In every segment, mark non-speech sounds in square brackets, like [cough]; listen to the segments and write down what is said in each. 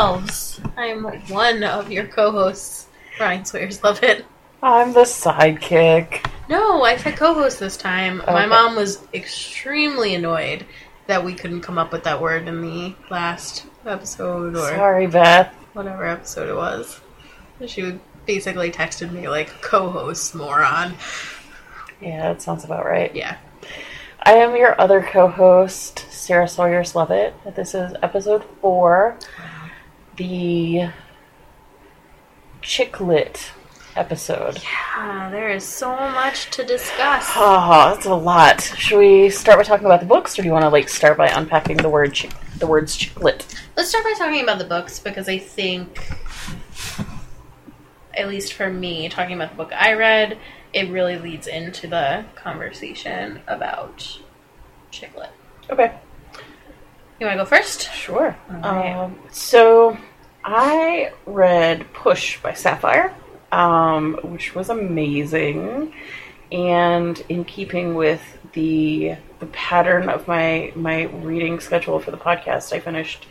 Shelves. I'm one of your co-hosts, Ryan Swears Love It. I'm the sidekick. No, I said co-host this time. My mom was extremely annoyed that we couldn't come up with that word in the last episode or Sorry, Beth. whatever episode it was. She basically texted me like co-host moron. Yeah, that sounds about right. Yeah. I am your other co-host, Sarah Sawyer's Love It. This is episode four, the chick lit episode. Ah, there is so much to discuss. Oh, that's a lot. Should we start by talking about the books, or do you want to like start by unpacking the word chick- the words chick lit? Let's start by talking about the books because I think, at least for me, talking about the book I read, it really leads into the conversation about Chick lit. Okay. You want to go first? Sure. Alright. Um, so I read Push by Sapphire, um, which was amazing, and in keeping with the the pattern of my my reading schedule for the podcast, I finished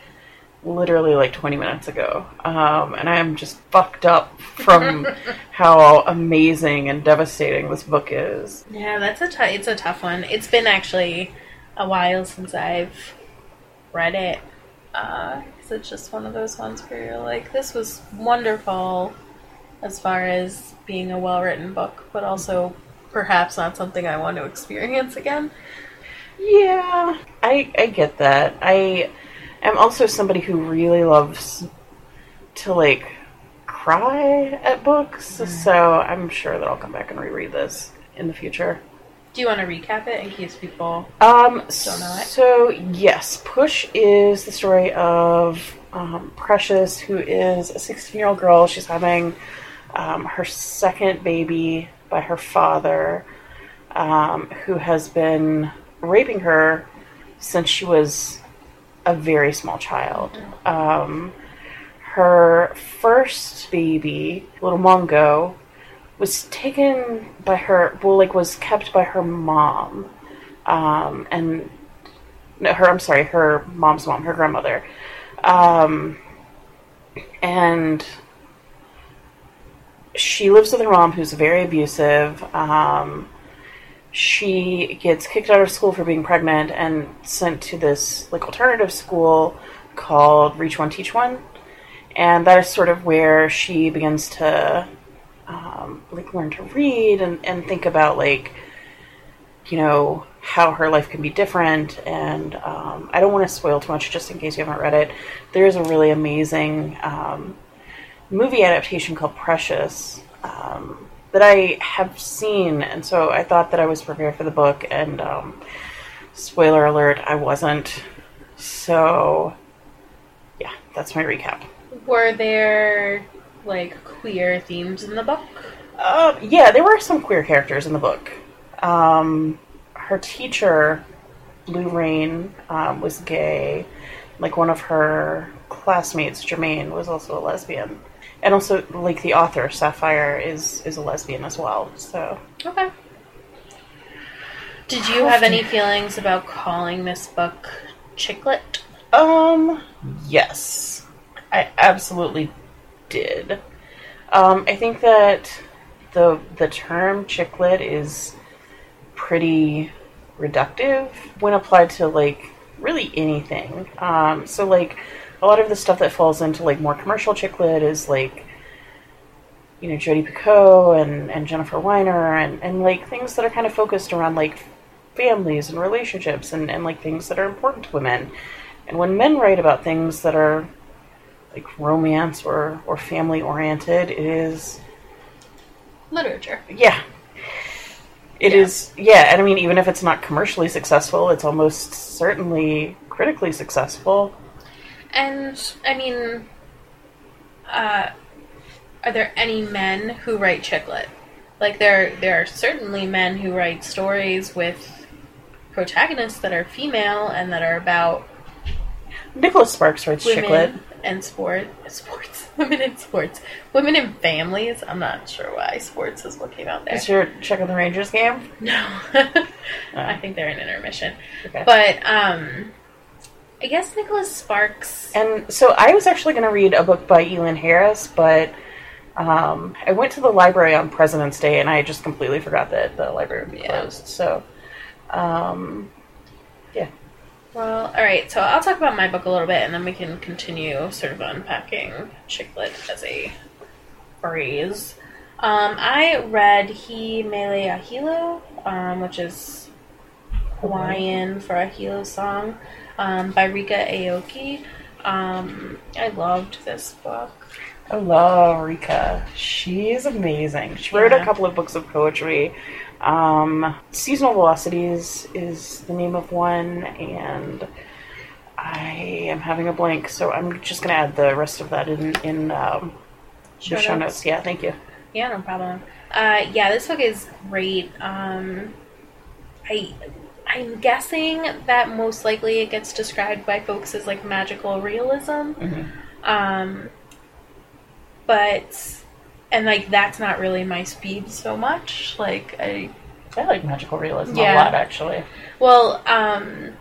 literally like 20 minutes ago, um, and I am just fucked up from [laughs] how amazing and devastating this book is. Yeah, that's a it's a tough one. It's been actually a while since I've read it. Uh, it's just one of those ones where you're like, this was wonderful as far as being a well written book, but also perhaps not something I want to experience again. Yeah, I I get that. I am also somebody who really loves to like cry at books, mm. so I'm sure that I'll come back and reread this in the future. Do you want to recap it in case people. Um, Don't know it. so yes, Push is the story of um, Precious, who is a 16 year old girl. She's having um, her second baby by her father, um, who has been raping her since she was a very small child. Um, her first baby, little Mongo, was taken by her, well, like, was kept by her mom. Um, and, no, her, I'm sorry, her mom's mom, her grandmother. Um, and she lives with her mom, who's very abusive. Um, she gets kicked out of school for being pregnant and sent to this like alternative school called Reach One Teach One, and that is sort of where she begins to um, like learn to read and, and think about like you know how her life can be different. And um, i don't want to spoil too much just in case you haven't read it. There's a really amazing um, movie adaptation called precious um, that i have seen. And so i thought that i was prepared for the book and um, spoiler alert i wasn't. So yeah that's my recap. Were there, like, queer themes in the book? Uh, yeah, there were some queer characters in the book. Um, her teacher, Blue Rain, um, was gay. Like one of her classmates, Jermaine, was also a lesbian, and also like the author Sapphire is is a lesbian as well. So Okay. Did you have any feelings about calling this book Chick lit? Um, yes, I absolutely did. Um, I think that the the term chick lit is pretty reductive when applied to like really anything. Um, so like a lot of the stuff that falls into like more commercial chick lit is like you know Jodi Picoult and and Jennifer Weiner and and like things that are kind of focused around like families and relationships and and like things that are important to women. And when men write about things that are like romance or or family oriented, it is Literature. yeah. it Yeah. is yeah, and I mean even if it's not commercially successful, it's almost certainly critically successful. And, I mean, uh, are there any men who write Chick lit? Like, there, there are certainly men who write stories with protagonists that are female and that are about Nicholas Sparks writes women Chick lit. And sport sports [laughs] women in sports women in families i'm not sure why sports is what came out there Is your check on the Rangers game? no [laughs] i think they're in intermission Okay. but um I guess Nicholas Sparks. And so I was actually going to read a book by Elin Harris, but um, I went to the library on President's Day and I just completely forgot that the library would be Yeah. closed. So, um, yeah. Well, all right. So I'll talk about my book a little bit, and then we can continue sort of unpacking chick lit as a phrase. Um, I read He Mele a Hilo, um, which is Hawaiian for a Hilo song, um, by Ryka Aoki. Um, I loved this book. I love Rika. She's amazing. She wrote Yeah. a couple of books of poetry. Um, Seasonal Velocities is the name of one, and I am having a blank, so I'm just going to add the rest of that in in um, Show the show notes. notes. Yeah, thank you. Yeah, no problem. Uh, yeah, this book is great. Um, I I'm guessing that most likely it gets described by folks as like magical realism. Um, but and like that's not really my speed so much. Like I I like magical realism Yeah. a lot, actually. well, um,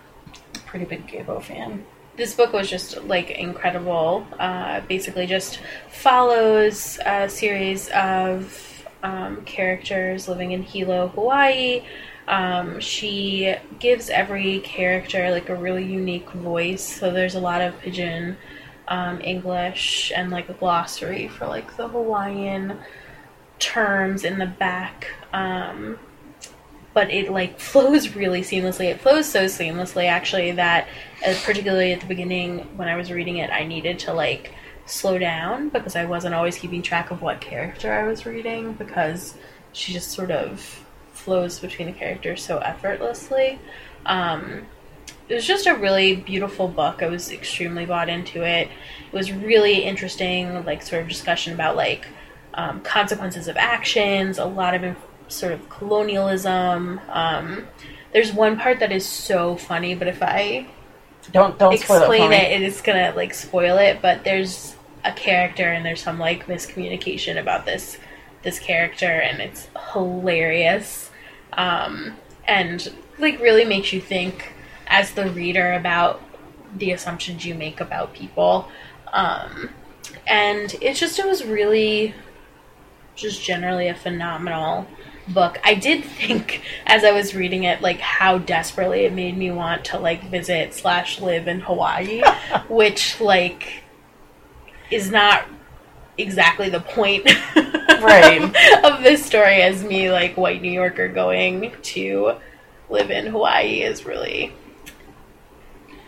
Pretty big Gabo fan. this book was just like incredible. Uh, basically, just follows a series of um, characters living in Hilo, Hawaii. Um, she gives every character like a really unique voice. So there's a lot of pidgin um, English and like a glossary for like the Hawaiian terms in the back. Um, but it like [laughs] flows really seamlessly. It flows so seamlessly actually that uh, particularly at the beginning when I was reading it, I needed to like slow down because I wasn't always keeping track of what character I was reading because she just sort of flows between the characters so effortlessly. Um, it was just a really beautiful book. I was extremely bought into it. It was really interesting, like sort of discussion about like um, consequences of actions, a lot of inf- sort of colonialism. Um, there's one part that is so funny, but if I Don't don't spoil it explain it, it is gonna like spoil it. But there's a character and there's some like miscommunication about this this character, and it's hilarious, um, and like really makes you think as the reader about the assumptions you make about people. Um, and it's just it was really just generally a phenomenal book. I did think [laughs] as I was reading it, like how desperately it made me want to like visit slash live in Hawaii, [laughs] which like is not exactly the point [laughs] Right. of this story as me like white New Yorker going to live in Hawaii is really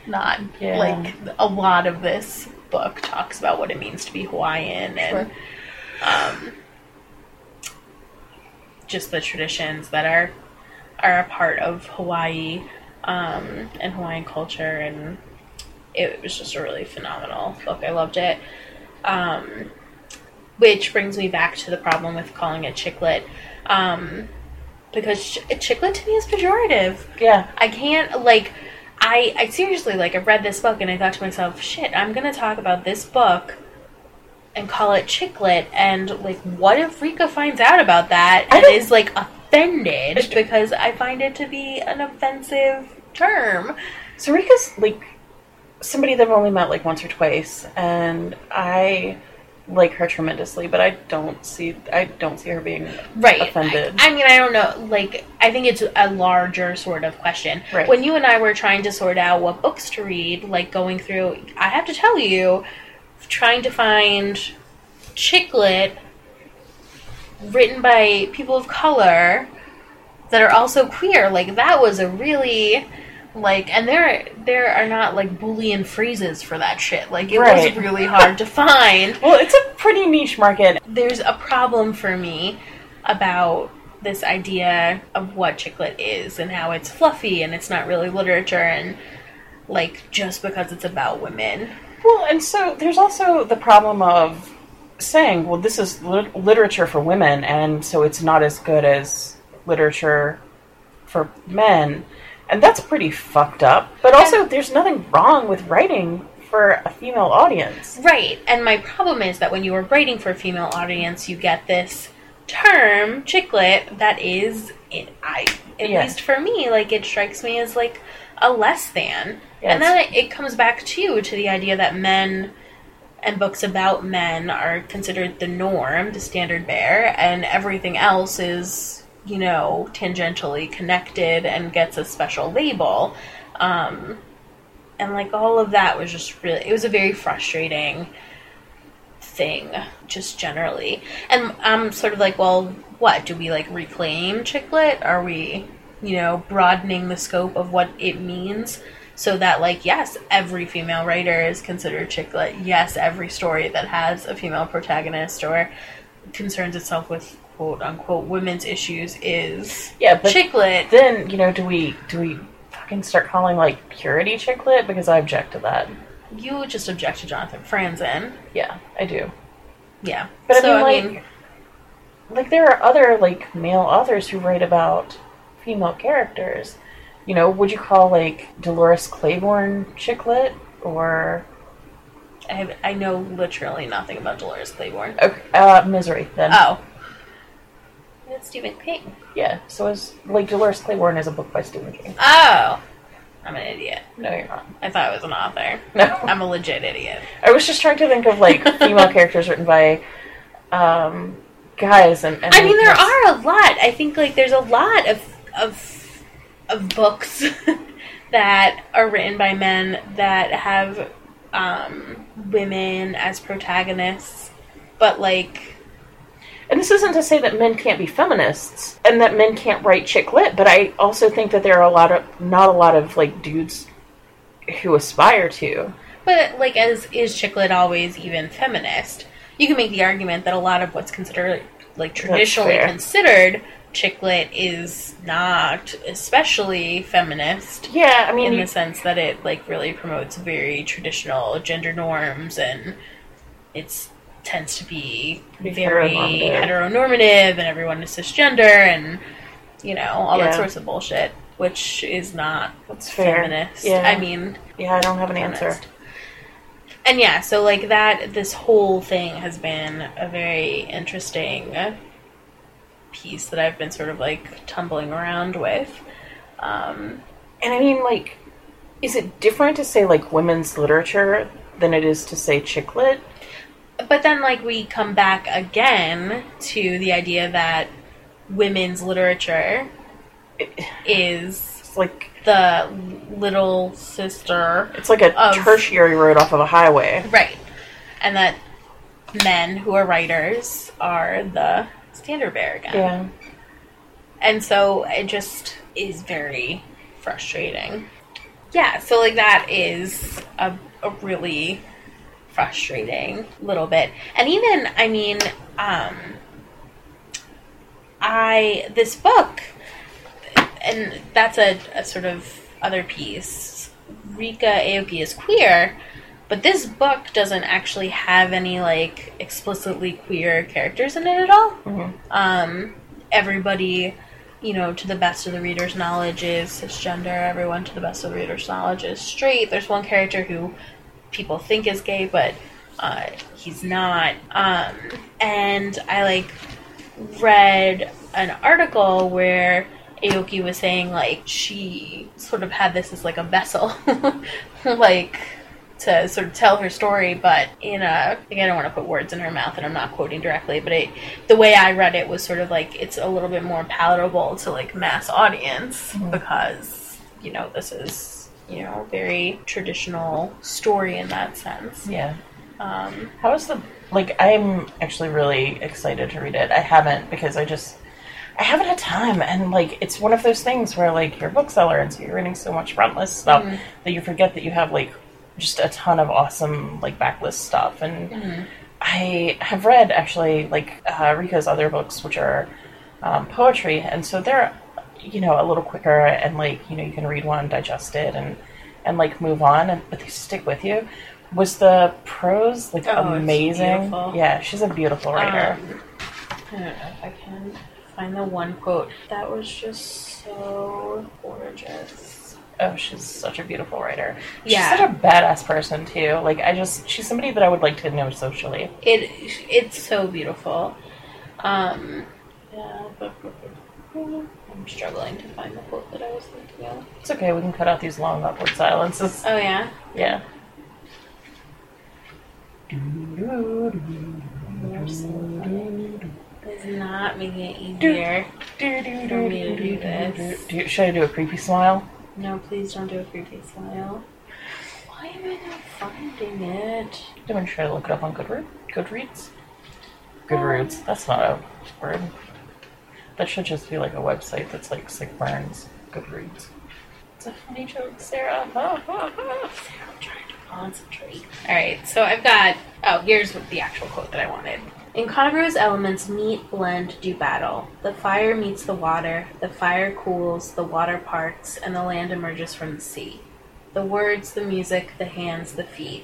not Yeah. like a lot of this book talks about what it means to be Hawaiian and um, just the traditions that are are a part of Hawaii um, and Hawaiian culture, and it was just a really phenomenal book. I loved it. Um, which brings me back to the problem with calling it chick lit, um, because ch- chick lit to me is pejorative. Yeah. I can't like I I seriously like I read this book and I thought to myself, shit, I'm gonna talk about this book and call it chick lit and like what if Ryka finds out about that and is like offended because I find it to be an offensive term. Sarika's like somebody that I've only met like once or twice, and I like her tremendously, but I don't see I don't see her being Right. offended. I, I mean, I don't know. Like, I think it's a larger sort of question. Right. When you and I were trying to sort out what books to read, like going through, I have to tell you, trying to find chick lit written by people of color that are also queer, like that was a really like and there there are not like boolean phrases for that shit. Like it Right. was really hard to find well, it's a pretty niche market. there's a problem for me about this idea of what chick lit is and how it's fluffy and it's not really literature and like just because it's about women. Well, and so there's also the problem of saying, well, this is lit- literature for women, and so it's not as good as literature for men. And that's pretty fucked up. But also, there's nothing wrong with writing for a female audience. Right. And my problem is that when you are writing for a female audience, you get this term chick lit that is it, I at Yeah. least for me like it strikes me as like a less than. Yeah, and then it, it comes back too to the idea that men and books about men are considered the norm, the standard bearer, and everything else is, you know, tangentially connected and gets a special label. Um, and like all of that was just really, it was a very frustrating thing, just generally. And I'm sort of like, well, what? Do we like reclaim chick lit? Are we, you know, broadening the scope of what it means? so that like yes every female writer is considered chick lit yes every story that has a female protagonist or concerns itself with quote unquote women's issues is yeah, but then you know, do we do we fucking start calling like purity chick lit? Because I object to that. you just object to jonathan franzen Yeah, I do. yeah But so I mean, like, like there are other like male authors who write about female characters. You know, would you call like Dolores Claiborne chick lit or I, have, I know literally nothing about dolores claiborne okay, uh, Misery? Then oh it's stephen king yeah. So is like Dolores Claiborne is a book by Stephen King. oh i'm an idiot No, you're not. i thought i was an author No, i'm a legit idiot I was just trying to think of like [laughs] female characters written by um, guys, and, and I mean, there are a lot. I think like there's a lot of of of books [laughs] that are written by men that have um, women as protagonists, but like And this isn't to say that men can't be feminists and that men can't write chick lit, but I also think that there are a lot of not a lot of like dudes who aspire to. But like, as is chick lit always even feminist? You can make the argument that a lot of what's considered like traditionally considered chick lit is not especially feminist. Yeah, I mean, in you- the sense that it like really promotes very traditional gender norms and it's tends to be very heteronormative. heteronormative and everyone is cisgender and you know all that Yeah. sorts of bullshit which is not that's fair. feminist Yeah, i mean yeah, I don't have an answer. and yeah so like that this whole thing has been a very interesting piece that i've been sort of like tumbling around with um, And I mean, like, is it different to say like women's literature than it is to say chick lit? But then, like, we come back again to the idea that women's literature It- [sighs] is like the little sister. it's like a Of- tertiary road off of a highway. Right. And that men who are writers are the standard bearer again. Yeah. And so it just is very frustrating. Yeah, so like that is a, a really frustrating little bit. And even, I mean, um, I, this book, and that's a, a sort of other piece. Ryka Aoki is queer, but this book doesn't actually have any like explicitly queer characters in it at all. Mhm. Um, everybody, you know, to the best of the reader's knowledge, is cisgender. Everyone, to the best of the reader's knowledge, is straight. There's one character who people think is gay, but uh, he's not. Um, and I like read an article where Aoki was saying like she sort of had this as like a vessel, [laughs] like to sort of tell her story, but in a like I don't want to put words in her mouth, and I'm not quoting directly, but it the way I read it was sort of like it's a little bit more palatable to like mass audience because you know this is you know a very traditional story in that sense. Yeah. Um, How is the like? I'm actually really excited to read it. I haven't because I just I haven't had time, and like it's one of those things where like you're a bookseller, and so you're reading so much frontlist stuff Mhm. that you forget that you have like just a ton of awesome like backlist stuff. And mhm. I have read actually like uh, Ryka's other books, which are um, poetry, and so they're you know a little quicker, and like you know you can read one, digest it, and and like move on, and but they stick with you. Was the prose like Oh, amazing? Yeah, she's a beautiful writer. Um, I don't know if I can find the one quote that was just so gorgeous. Oh, she's such a beautiful writer. She's Yeah. such a badass person too. Like I just, she's somebody that I would like to know socially. It it's so beautiful. Um, yeah, but- I'm struggling to find the quote that I was thinking of. It's okay. We can cut out these long awkward silences. Oh yeah. Yeah. It's not making it easier. For me to do this. Do Should I do a creepy smile? No, please don't do a creepy smile. Why am I not finding it? I'm gonna try to look it up on Goodreads. Goodreads. Goodreads. That's not a word. That should just be like a website that's like Sick Burns. Goodreads. It's a funny joke, Sarah. [laughs] I'm trying to concentrate. Alright, so I've got. Oh, here's the actual quote that I wanted. Incongruous elements meet, blend, do battle. The fire meets the water, the fire cools, the water parts, and the land emerges from the sea. The words, the music, the hands, the feet.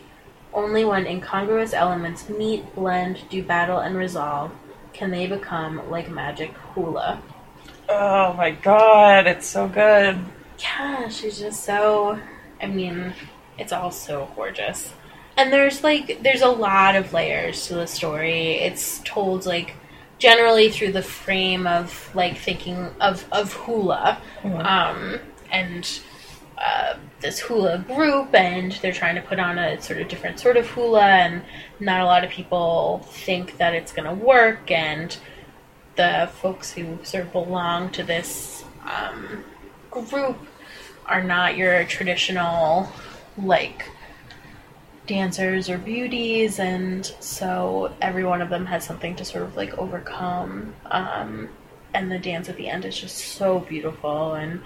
Only when incongruous elements meet, blend, do battle, and resolve can they become like magic hula. Oh my god, it's so good. Yeah, she's just so. I mean, it's all so gorgeous. And there's like, there's a lot of layers to the story. It's told like generally through the frame of like thinking of of hula, um, and uh, this hula group, and they're trying to put on a sort of different sort of hula, and not a lot of people think that it's going to work, and the folks who sort of belong to this um, group are not your traditional like dancers or beauties and so every one of them has something to sort of like overcome um, and the dance at the end is just so beautiful and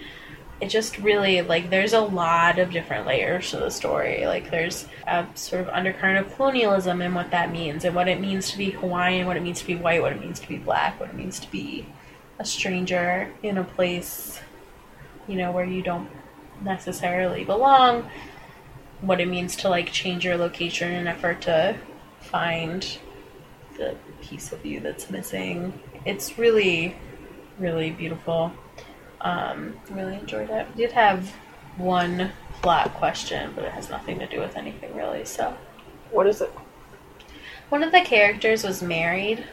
it just really like there's a lot of different layers to the story. Like there's a sort of undercurrent of colonialism and what that means and what it means to be hawaiian what it means to be white what it means to be black what it means to be a stranger in a place you know where you don't necessarily belong what it means to like change your location in an effort to find the piece of you that's missing it's really really beautiful um, really enjoyed it. We did have one plot question, but it has nothing to do with anything really. So, What is it? one of the characters was married,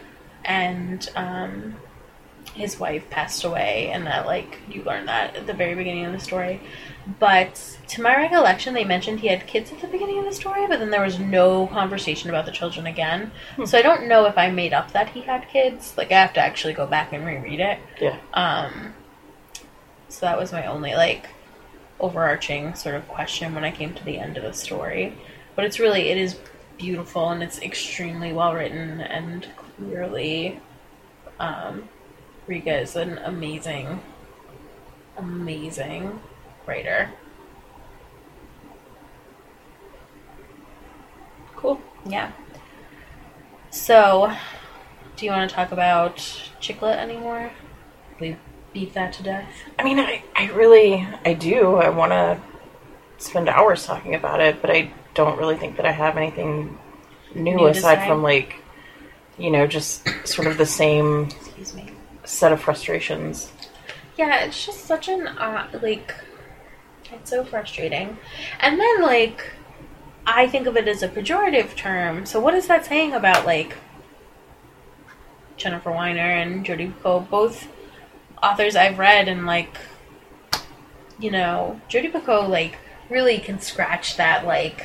and um, his wife passed away, and that like you learn that at the very beginning of the story. But to my recollection, they mentioned he had kids at the beginning of the story, but then there was no conversation about the children again. So I don't know if I made up that he had kids. Like I have to actually go back and reread it. Yeah. Um, so that was my only like overarching sort of question when I came to the end of the story. But it's really it is beautiful and it's extremely well written and clearly um, Ryka is an amazing, amazing writer. Cool. Yeah. So, do you want to talk about Chick lit anymore? We beat that to death. I mean, I, I really, I do. I want to spend hours talking about it, but I don't really think that I have anything new, New aside say? from like, you know, just sort of the same Excuse me. Set of frustrations. Yeah, it's just such an uh, like it's so frustrating. And then like I think of it as a pejorative term. So what is that saying about like Jennifer Weiner and Jodi Picoult, both authors I've read and like you know, Jodi Picoult like really can scratch that like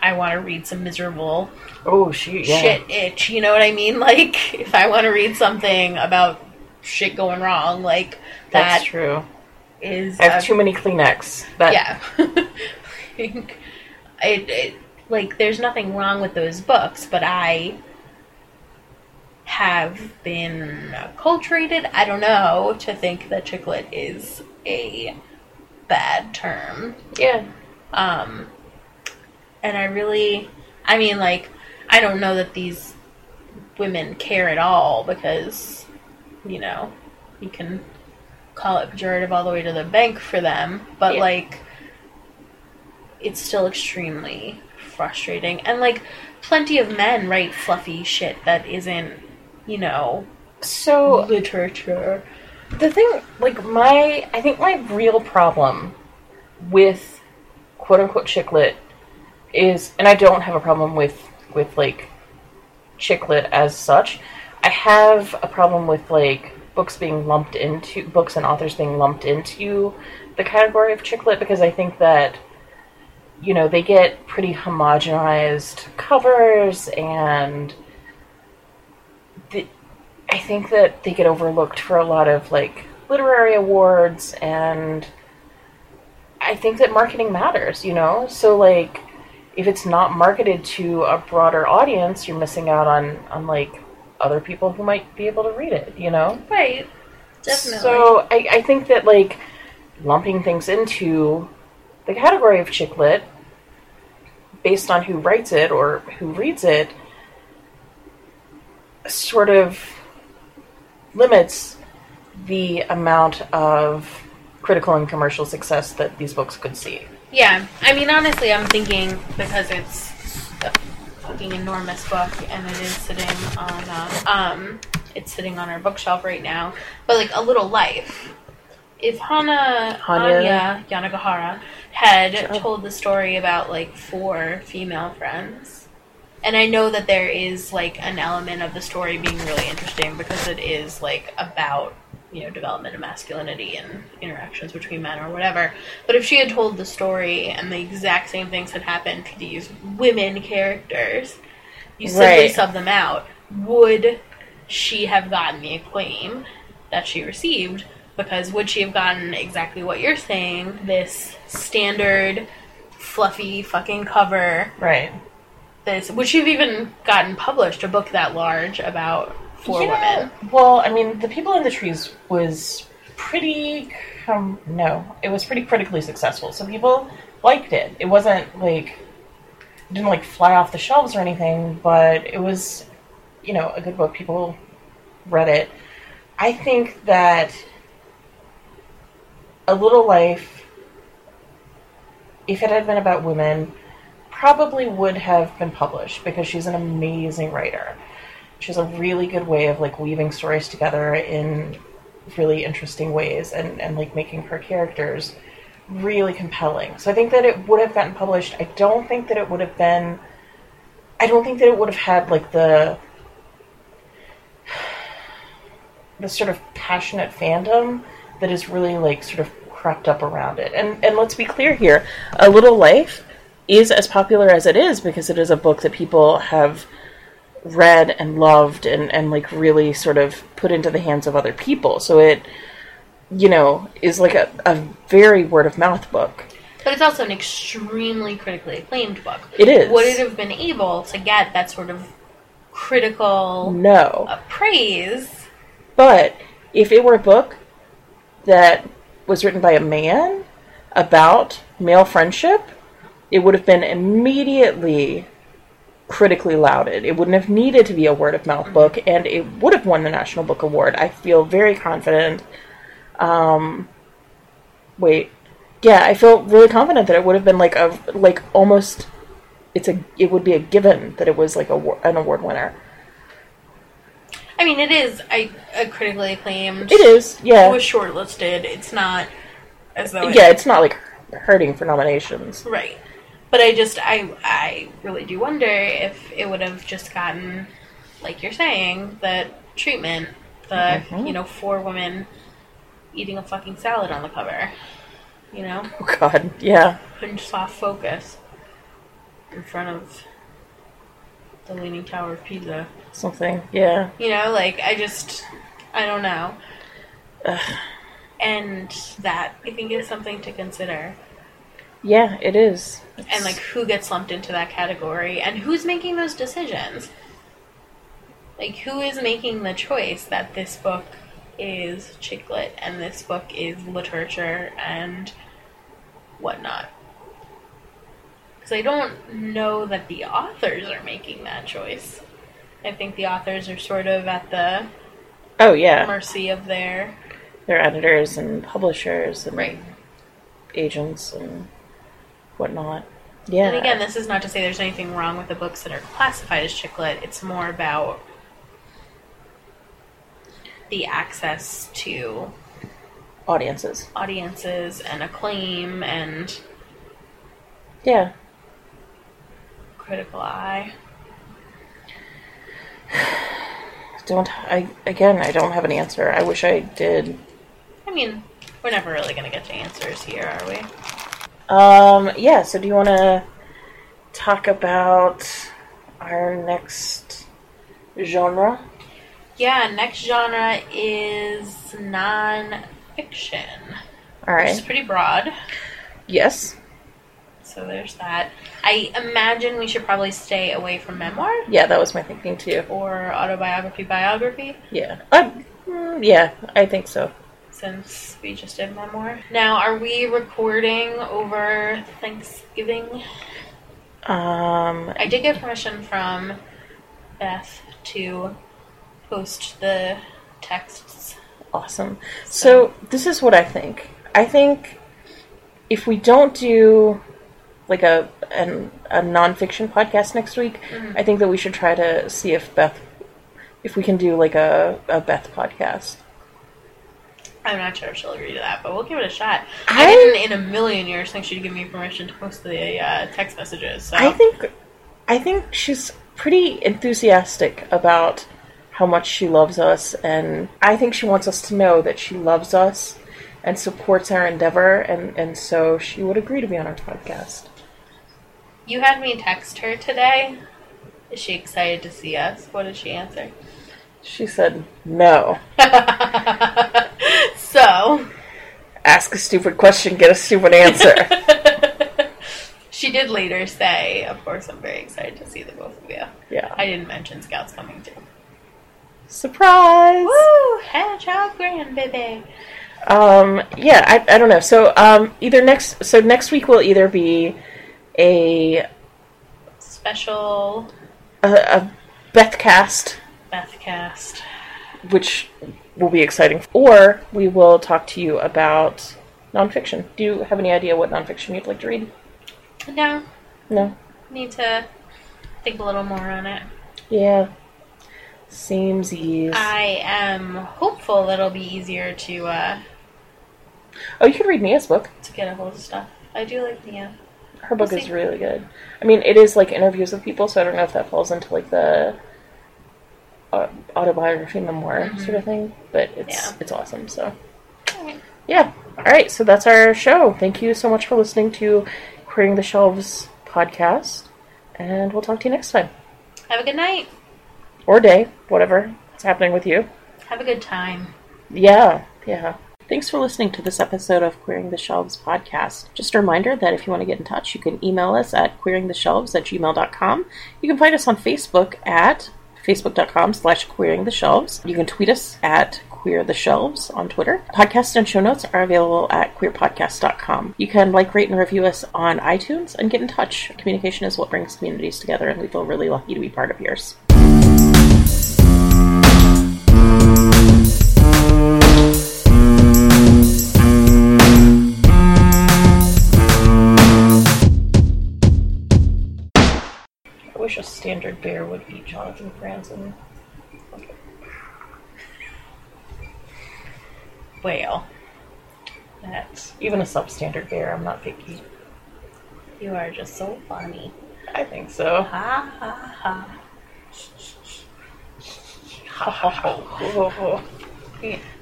I want to read some miserable Oh, shoot, yeah. shit itch. You know what I mean? [laughs] Like if I want to read something about shit going wrong, like That's true. is I have a- too many Kleenex. That, yeah. [laughs] Like, it, it like there's nothing wrong with those books, but I have been acculturated, I don't know, to think that chick lit is a bad term. Yeah. Um, and I really, I mean, like, I don't know that these women care at all because, you know, you can call it pejorative all the way to the bank for them, but Yeah. like, it's still extremely frustrating. And like, plenty of men write fluffy shit that isn't, you know, So, literature. the thing, like, my, I think my real problem with quote unquote chick lit is, and I don't have a problem with, with, like, chick lit as such. I have a problem with, like, books being lumped into books and authors being lumped into the category of chick lit because I think that you know they get pretty homogenized covers and the, I think that they get overlooked for a lot of like literary awards and I think that marketing matters, you know? So like if it's not marketed to a broader audience, you're missing out on on like other people who might be able to read it, you know? Right. Definitely. So I, I think that like lumping things into the category of chick lit based on who writes it or who reads it sort of limits the amount of critical and commercial success that these books could see. Yeah, I mean, honestly, I'm thinking because it's fucking enormous book and it is sitting on, uh, um, it's sitting on our bookshelf right now. But like a little life. If Hana Hanya. Hanya Yanagihara had told the story about like four female friends, and I know that there is like an element of the story being really interesting because it is like about you know development of masculinity and interactions between men or whatever. But if she had told the story and the exact same things had happened to these women characters, you simply Right. sub them out. Would she have gotten the acclaim that she received? Because would she have gotten exactly what you're saying? This standard, fluffy fucking cover Right. this would she have even gotten published a book that large about four women Well, I mean, The People in the Trees was pretty. Um, no, it was pretty critically successful. So people liked it. It wasn't like. It didn't like fly off the shelves or anything, but it was, you know, a good book. People read it. I think that A Little Life, if it had been about women, probably would have been published because she's an amazing writer. She has a really good way of like weaving stories together in really interesting ways and, and like making her characters really compelling. So I think that it would have gotten published. I don't think that it would have been I don't think that it would have had like the the sort of passionate fandom that is really like sort of crept up around it. And and let's be clear here, A Little Life is as popular as it is because it is a book that people have read and loved and, and like really sort of put into the hands of other people. So it you know, is like a, a very word of mouth book. but it's also an extremely critically acclaimed book It is. would it have been able to get that sort of critical No. uh, praise But if it were a book that was written by a man about male friendship, it would have been immediately critically lauded. It wouldn't have needed to be a word of mouth book, and it would have won the National Book Award. I feel very confident. Um, wait, yeah, I feel really confident that it would have been like a like almost. It's a. It would be a given that it was like a an award winner. i mean it is a, a critically acclaimed It is, yeah. it was shortlisted it's not as though it- yeah, it's not like hurting for nominations. Right. But I just I I really do wonder if it would have just gotten like you're saying, the treatment, the Mhm. you know, four women eating a fucking salad on the cover. You know? Oh God, yeah, Putting soft focus in front of the Leaning Tower of Pisa. something, yeah. You know, like I just I don't know. Ugh. And that I think is something to consider. Yeah, it is. and like who gets lumped into that category? And who's making those decisions? Like who is making the choice that this book is chick lit and this book is literature and whatnot? Because i don't know that the authors are making that choice. I think the authors are sort of at the oh yeah, mercy of their they're editors and publishers and Right. agents and whatnot. Yeah, And again, this is not to say there's anything wrong with the books that are classified as chick lit. It's more about the access to audiences. audiences and acclaim and Yeah, critical eye. [sighs] don't. I again, I don't have an answer. I wish I did. I mean, we're never really gonna get to answers here, are we? Um, yeah. So, do you want to talk about our next genre? Yeah, next genre is non-fiction. All right. pretty broad. Yes. So there's that. I imagine we should probably stay away from memoir Yeah, that was my thinking too. or autobiography biography Yeah. Uh, mm, yeah, I think so. Since we just did memoir. Now, are we recording over Thanksgiving? Um, I did get permission from Beth to post the texts. awesome. So this is what I think. I think if we don't do like a an, a nonfiction podcast next week, Mhm. I think that we should try to see if Beth, if we can do like a, a Beth podcast. I'm not sure if she'll agree to that, but we'll give it a shot. I- I, didn't in a million years think she'd give me permission to post the uh, text messages. So I think I think she's pretty enthusiastic about how much she loves us and I think she wants us to know that she loves us and supports our endeavor and, and so she would agree to be on our podcast. you had me text her today. Is she excited to see us? What did she answer? She said, No. [laughs] so Ask a stupid question, get a stupid answer. [laughs] she did later say, "Of course, I'm very excited to see the both of you." yeah. I didn't mention Scouts coming too. Surprise! Woo! Hedgehog grandbaby. Um, yeah, I, I don't know. So, um, either next, so next week will either be a, Special a, a Bethcast Bethcast. which will be exciting. Or we will talk to you about nonfiction. Do you have any idea what nonfiction you'd like to read? No, No. need to think a little more on it. Yeah. Seems easy. I am hopeful that it'll be easier to uh, oh, you can read Mia's book. to get a hold of stuff. I do like Mia. Her book We'll is see. really good. I mean, it is like interviews with people, so I don't know if that falls into like the uh, autobiography memoir Mhm. sort of thing. But it's Yeah. it's awesome. So yeah. All right. So that's our show. Thank you so much for listening to Queering the Shelves podcast, and we'll talk to you next time. Have a good night. or day, whatever is happening with you. Have a good time. Yeah, yeah. Thanks for listening to this episode of Queering the Shelves podcast. Just a reminder that if you want to get in touch, you can email us at queeringtheshelves at gmail.com. You can find us on Facebook at facebook.com slash queeringtheshelves. You can tweet us at Queer the Shelves on Twitter. Podcasts and show notes are available at queerpodcast.com. You can like, rate, and review us on iTunes and get in touch. Communication is what brings communities together, and we feel really lucky to be part of yours. Wish a standard bear would eat Jonathan Franzen. Whale. That's Even a substandard bear, I'm not picky. you are just so funny. I think so. Ha ha ha. Ha ha ha. [laughs]